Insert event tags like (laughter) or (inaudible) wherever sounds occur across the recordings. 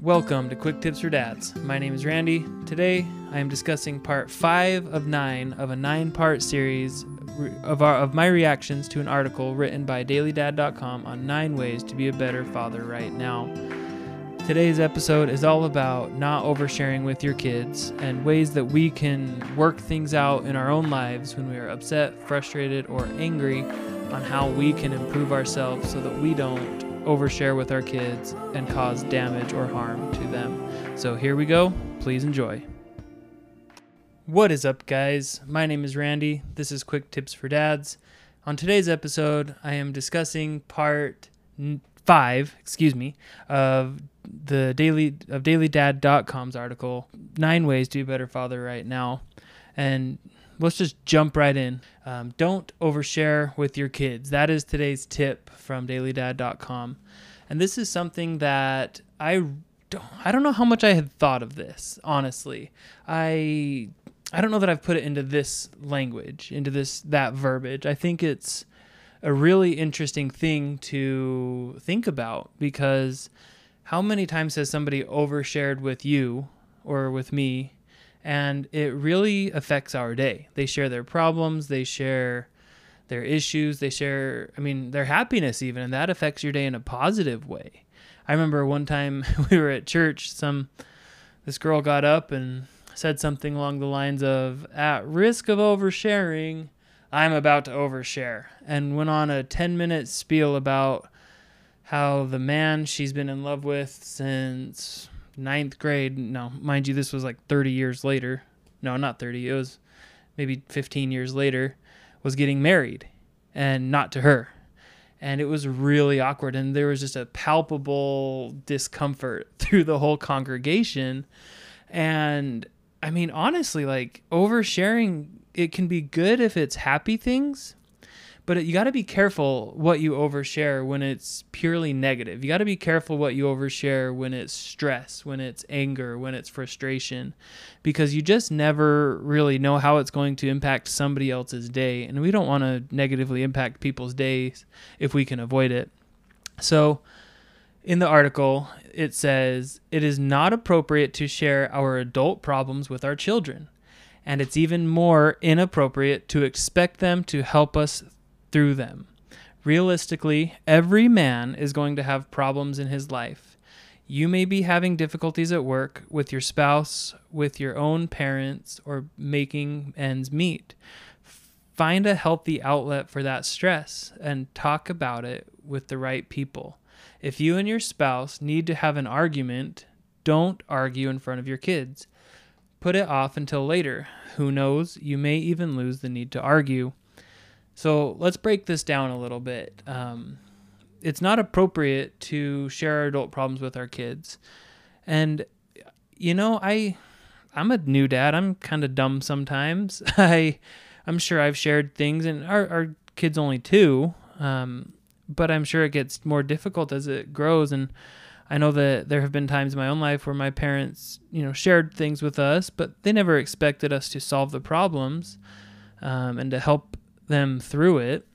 Welcome to Quick Tips for Dads. My name is Randy. Today I am discussing part 5 of 9 of a 9 part series of, our, of my reactions to an article written by dailydad.com on 9 ways to be a better father right now. Today's episode is all about not oversharing with your kids and ways that we can work things out in our own lives when we are upset, frustrated, or angry on how we can improve ourselves so that we don't overshare with our kids and cause damage or harm to them. So here we go. Please enjoy. What is up, guys? My name is Randy. This is Quick Tips for Dads. On today's episode, I am discussing part five, excuse me, of the daily of dailydad.com's article, Nine Ways to Be a Better Father Right Now. And let's just jump right in. Um, don't overshare with your kids. That is today's tip from dailydad.com. And this is something that I don't, I don't know how much I had thought of this, honestly. I I don't know that I've put it into this language, into this that verbiage. I think it's a really interesting thing to think about because how many times has somebody overshared with you or with me and it really affects our day. They share their problems, they share their issues, they share, I mean, their happiness even, and that affects your day in a positive way. I remember one time (laughs) we were at church, some this girl got up and said something along the lines of at risk of oversharing, I'm about to overshare and went on a 10 minute spiel about how the man she's been in love with since ninth grade. No, mind you, this was like 30 years later. No, not 30. It was maybe 15 years later. Was getting married, and not to her. And it was really awkward, and there was just a palpable discomfort (laughs) through the whole congregation. And I mean, honestly, like oversharing, it can be good if it's happy things, but you got to be careful what you overshare when it's purely negative. You got to be careful what you overshare when it's stress, when it's anger, when it's frustration, because you just never really know how it's going to impact somebody else's day. And we don't want to negatively impact people's days if we can avoid it. So, in the article, it says it is not appropriate to share our adult problems with our children. And it's even more inappropriate to expect them to help us through them. Realistically, every man is going to have problems in his life. You may be having difficulties at work, with your spouse, with your own parents, or making ends meet. Find a healthy outlet for that stress and talk about it with the right people. If you and your spouse need to have an argument, don't argue in front of your kids. Put it off until later. Who knows, you may even lose the need to argue. So let's break this down a little bit. Um, it's not appropriate to share our adult problems with our kids. And you know, I I'm a new dad. I'm kind of dumb sometimes. (laughs) I I'm sure I've shared things and our our kids only two. Um, but I'm sure it gets more difficult as it grows and I know that there have been times in my own life where my parents, you know, shared things with us, but they never expected us to solve the problems um, and to help them through it,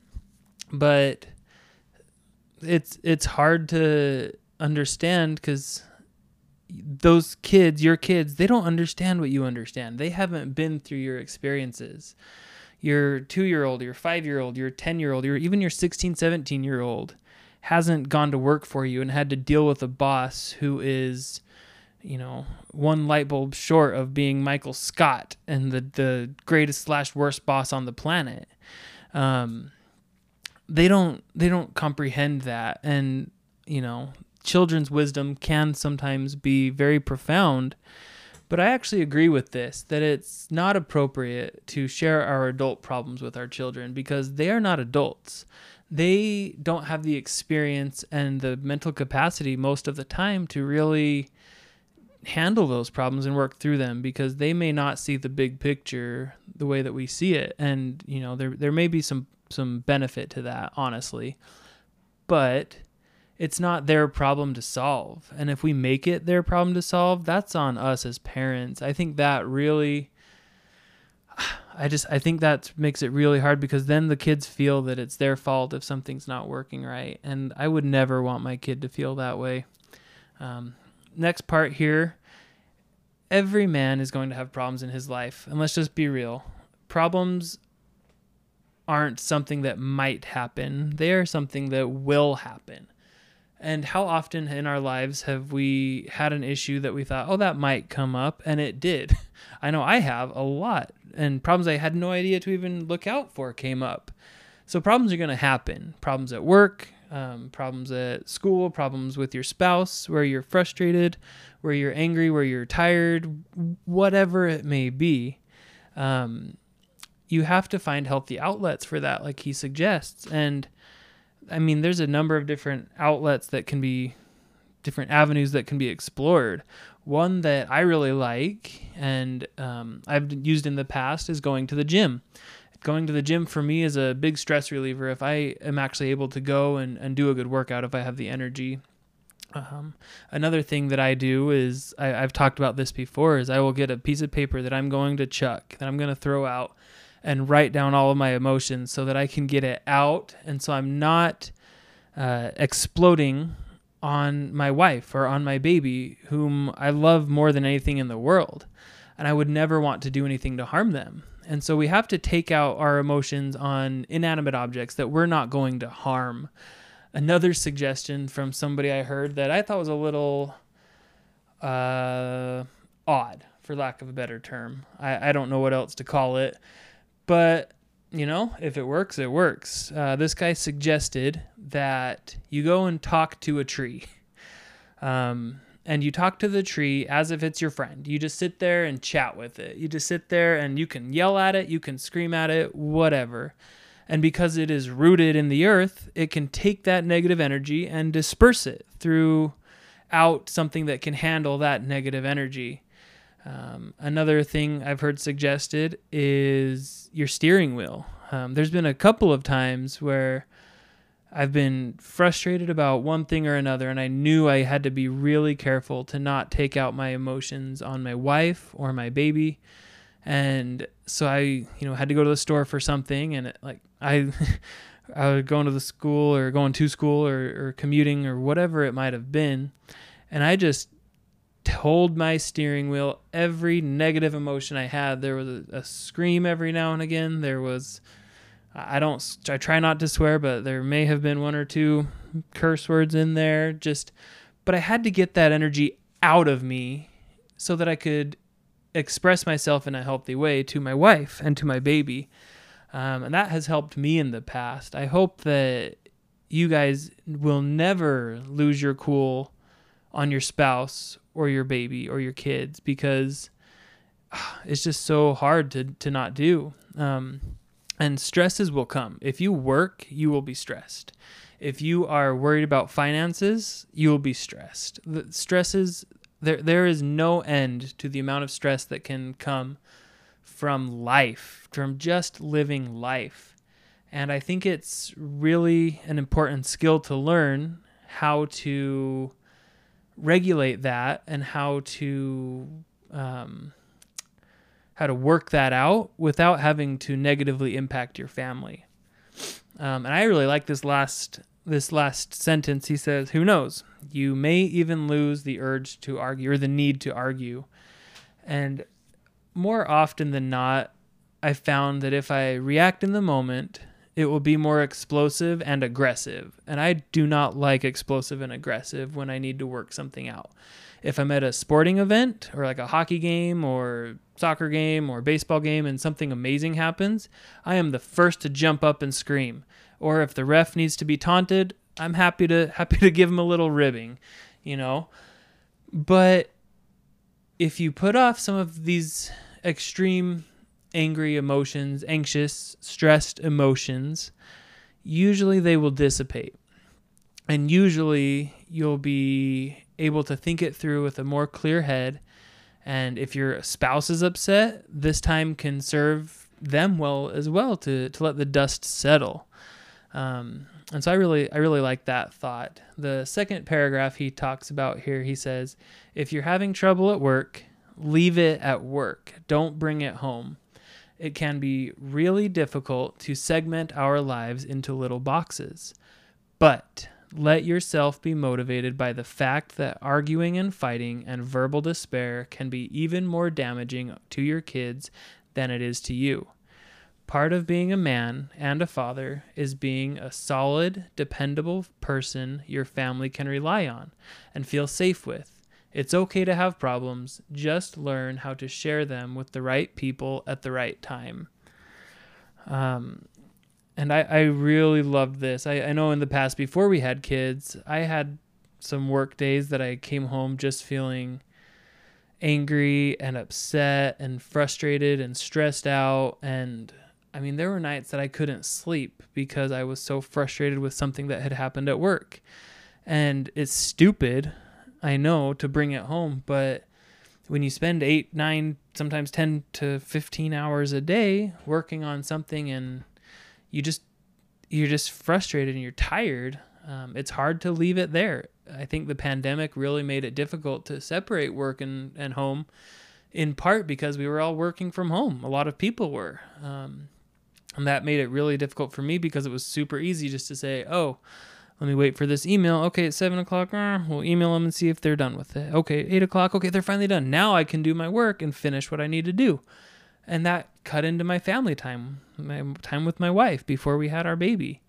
but it's it's hard to understand because those kids, your kids, they don't understand what you understand. They haven't been through your experiences. Your two year old, your five year old, your 10 year old, your, even your 16, 17 year old hasn't gone to work for you and had to deal with a boss who is, you know, one light bulb short of being Michael Scott and the, the greatest slash worst boss on the planet um, they don't they don't comprehend that, and you know, children's wisdom can sometimes be very profound. But I actually agree with this that it's not appropriate to share our adult problems with our children because they are not adults. They don't have the experience and the mental capacity most of the time to really handle those problems and work through them because they may not see the big picture the way that we see it. And you know there there may be some some benefit to that honestly. But it's not their problem to solve. And if we make it their problem to solve that's on us as parents. I think that really i just i think that makes it really hard because then the kids feel that it's their fault if something's not working right. And i would never want my kid to feel that way. Um, next part here every man is going to have problems in his life. And let's just be real problems aren't something that might happen, they are something that will happen. And how often in our lives have we had an issue that we thought, oh, that might come up, and it did? (laughs) I know I have a lot, and problems I had no idea to even look out for came up. So problems are going to happen. Problems at work, um, problems at school, problems with your spouse, where you're frustrated, where you're angry, where you're tired, whatever it may be. Um, you have to find healthy outlets for that, like he suggests. And I mean, there's a number of different outlets that can be different avenues that can be explored. One that I really like and um, I've used in the past is going to the gym. Going to the gym for me is a big stress reliever if I am actually able to go and, and do a good workout, if I have the energy. Um, another thing that I do is I, I've talked about this before is I will get a piece of paper that I'm going to chuck, that I'm going to throw out and write down all of my emotions so that I can get it out. And so I'm not uh, exploding on my wife or on my baby, whom I love more than anything in the world. And I would never want to do anything to harm them. And so we have to take out our emotions on inanimate objects that we're not going to harm. Another suggestion from somebody I heard that I thought was a little uh, odd, for lack of a better term. I, I don't know what else to call it. But, you know, if it works, it works. Uh, this guy suggested that you go and talk to a tree. Um, and you talk to the tree as if it's your friend. You just sit there and chat with it. You just sit there and you can yell at it, you can scream at it, whatever. And because it is rooted in the earth, it can take that negative energy and disperse it through out something that can handle that negative energy. Um, another thing I've heard suggested is your steering wheel. Um, there's been a couple of times where I've been frustrated about one thing or another, and I knew I had to be really careful to not take out my emotions on my wife or my baby. And so I, you know, had to go to the store for something, and it, like I, (laughs) I was going to the school or going to school or, or commuting or whatever it might have been, and I just told my steering wheel every negative emotion I had. There was a, a, scream every now and again. There was, I don't, I try not to swear, but there may have been one or two curse words in there. Just, but I had to get that energy out of me so that I could express myself in a healthy way to my wife and to my baby. Um, and that has helped me in the past. I hope that you guys will never lose your cool on your spouse or your baby or your kids because it's just so hard to, to not do. Um, and stresses will come. If you work, you will be stressed. If you are worried about finances, you will be stressed. The stresses there there is no end to the amount of stress that can come from life, from just living life. And I think it's really an important skill to learn how to regulate that and how to um, how to work that out without having to negatively impact your family. Um, and I really like this last this last sentence. He says, "Who knows? You may even lose the urge to argue or the need to argue." And more often than not, I found that if I react in the moment it will be more explosive and aggressive. And I do not like explosive and aggressive when I need to work something out. If I'm at a sporting event or like a hockey game or soccer game or baseball game and something amazing happens, I am the first to jump up and scream. Or if the ref needs to be taunted, I'm happy to (laughs) happy to give him a little ribbing, you know. But if you put off some of these extreme angry emotions, anxious, stressed emotions, usually they will dissipate. And usually you'll be able to think it through with a more clear head. And if your spouse is upset, this time can serve them well as well to, to let the dust settle. Um, and so I really I really like that thought. The second paragraph he talks about here, he says, if you're having trouble at work, leave it at work. Don't bring it home it can be really difficult to segment our lives into little boxes. But Let yourself be motivated by the fact that arguing and fighting and verbal despair can be even more damaging to your kids than it is to you. Part of being a man and a father is being a solid, dependable person your family can rely on and feel safe with. It's okay to have problems, just learn how to share them with the right people at the right time. Um, and I, I really loved this. I, I know in the past, before we had kids, I had some work days that I came home just feeling angry and upset and frustrated and stressed out. And I mean, there were nights that I couldn't sleep because I was so frustrated with something that had happened at work. And it's stupid I know to bring it home, but when you spend eight, nine, sometimes 10 to 15 hours a day working on something and you just, you're just frustrated and you're tired, um, it's hard to leave it there. I think the pandemic really made it difficult to separate work and, and home in part because we were all working from home. A lot of people were. Um, and that made it really difficult for me because it was super easy just to say, oh, let me wait for this email. Okay, at seven o'clock, uh, we'll email them and see if they're done with it. Okay, eight o'clock. Okay, they're finally done. Now I can do my work and finish what I need to do. And that cut into my family time, my time with my wife before we had our baby.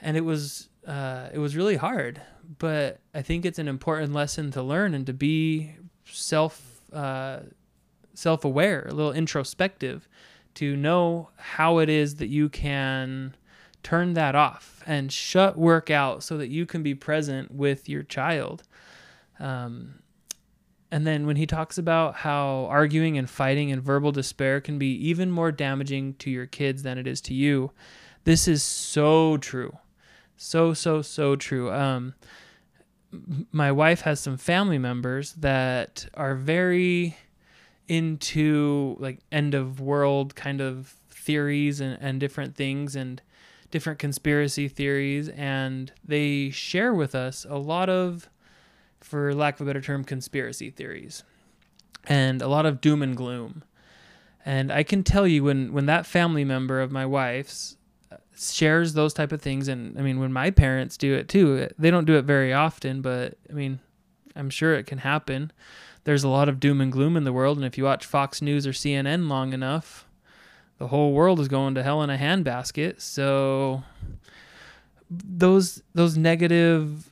And it was uh, it was really hard, but I think it's an important lesson to learn and to be self uh, self aware, a little introspective, to know how it is that you can turn that off and shut work out so that you can be present with your child. Um, and then when he talks about how arguing and fighting and verbal despair can be even more damaging to your kids than it is to you, this is so true. So, so, so true. Um, my wife has some family members that are very into like end of world kind of theories and, and different things. And different conspiracy theories, and they share with us a lot of, for lack of a better term, conspiracy theories, and a lot of doom and gloom. And I can tell you when when that family member of my wife's uh, shares those type of things, and I mean when my parents do it too, they don't do it very often, but I mean, I'm sure it can happen. There's a lot of doom and gloom in the world, and if you watch Fox News or CNN long enough, the whole world is going to hell in a handbasket. So those those negative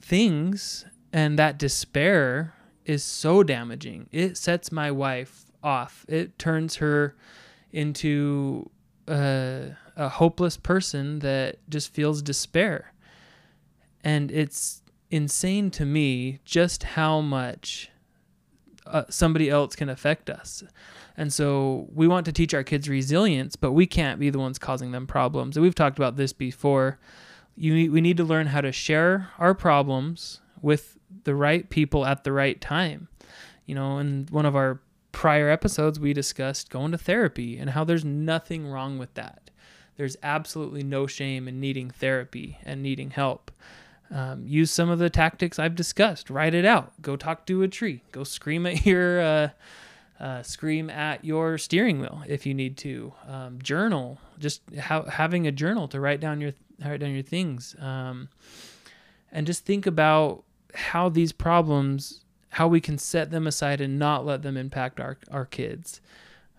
things and that despair is so damaging. It sets my wife off. It turns her into a, a hopeless person that just feels despair. And it's insane to me just how much uh, somebody else can affect us. And so we want to teach our kids resilience, but we can't be the ones causing them problems. And we've talked about this before. You, we need to learn how to share our problems with the right people at the right time. You know, in one of our prior episodes, we discussed going to therapy and how there's nothing wrong with that. There's absolutely no shame in needing therapy and needing help. Um, use some of the tactics I've discussed. Write it out. Go talk to a tree. Go scream at (laughs) your uh, uh, scream at your steering wheel if you need to. Um, journal, just ha- having a journal to write down your write down your things, um, and just think about how these problems, how we can set them aside and not let them impact our our kids.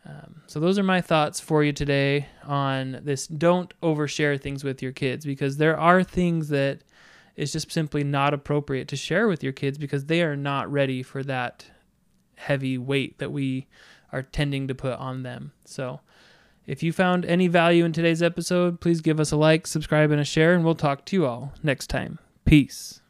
Um, so those are my thoughts for you today on this. Don't overshare things with your kids because there are things that is just simply not appropriate to share with your kids because they are not ready for that heavy weight that we are tending to put on them. So, if you found any value in today's episode, please give us a like, subscribe, and a share, and we'll talk to you all next time. Peace.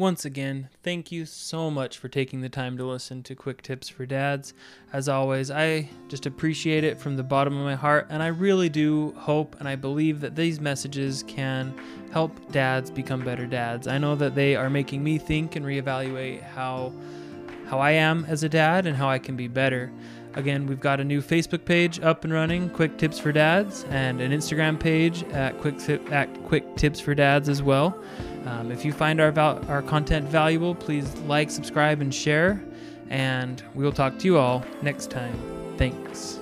Once again, thank you so much for taking the time to listen to Quick Tips for Dads. As always, I just appreciate it from the bottom of my heart, and I really do hope and I believe that these messages can help dads become better dads. I know that they are making me think and reevaluate how how I am as a dad and how I can be better. Again, we've got a new Facebook page up and running, Quick Tips for Dads, and an Instagram page at Quick, at Quick Tips for Dads as well. Um, if you find our val- our content valuable, please like, subscribe, and share. And we will talk to you all next time. Thanks.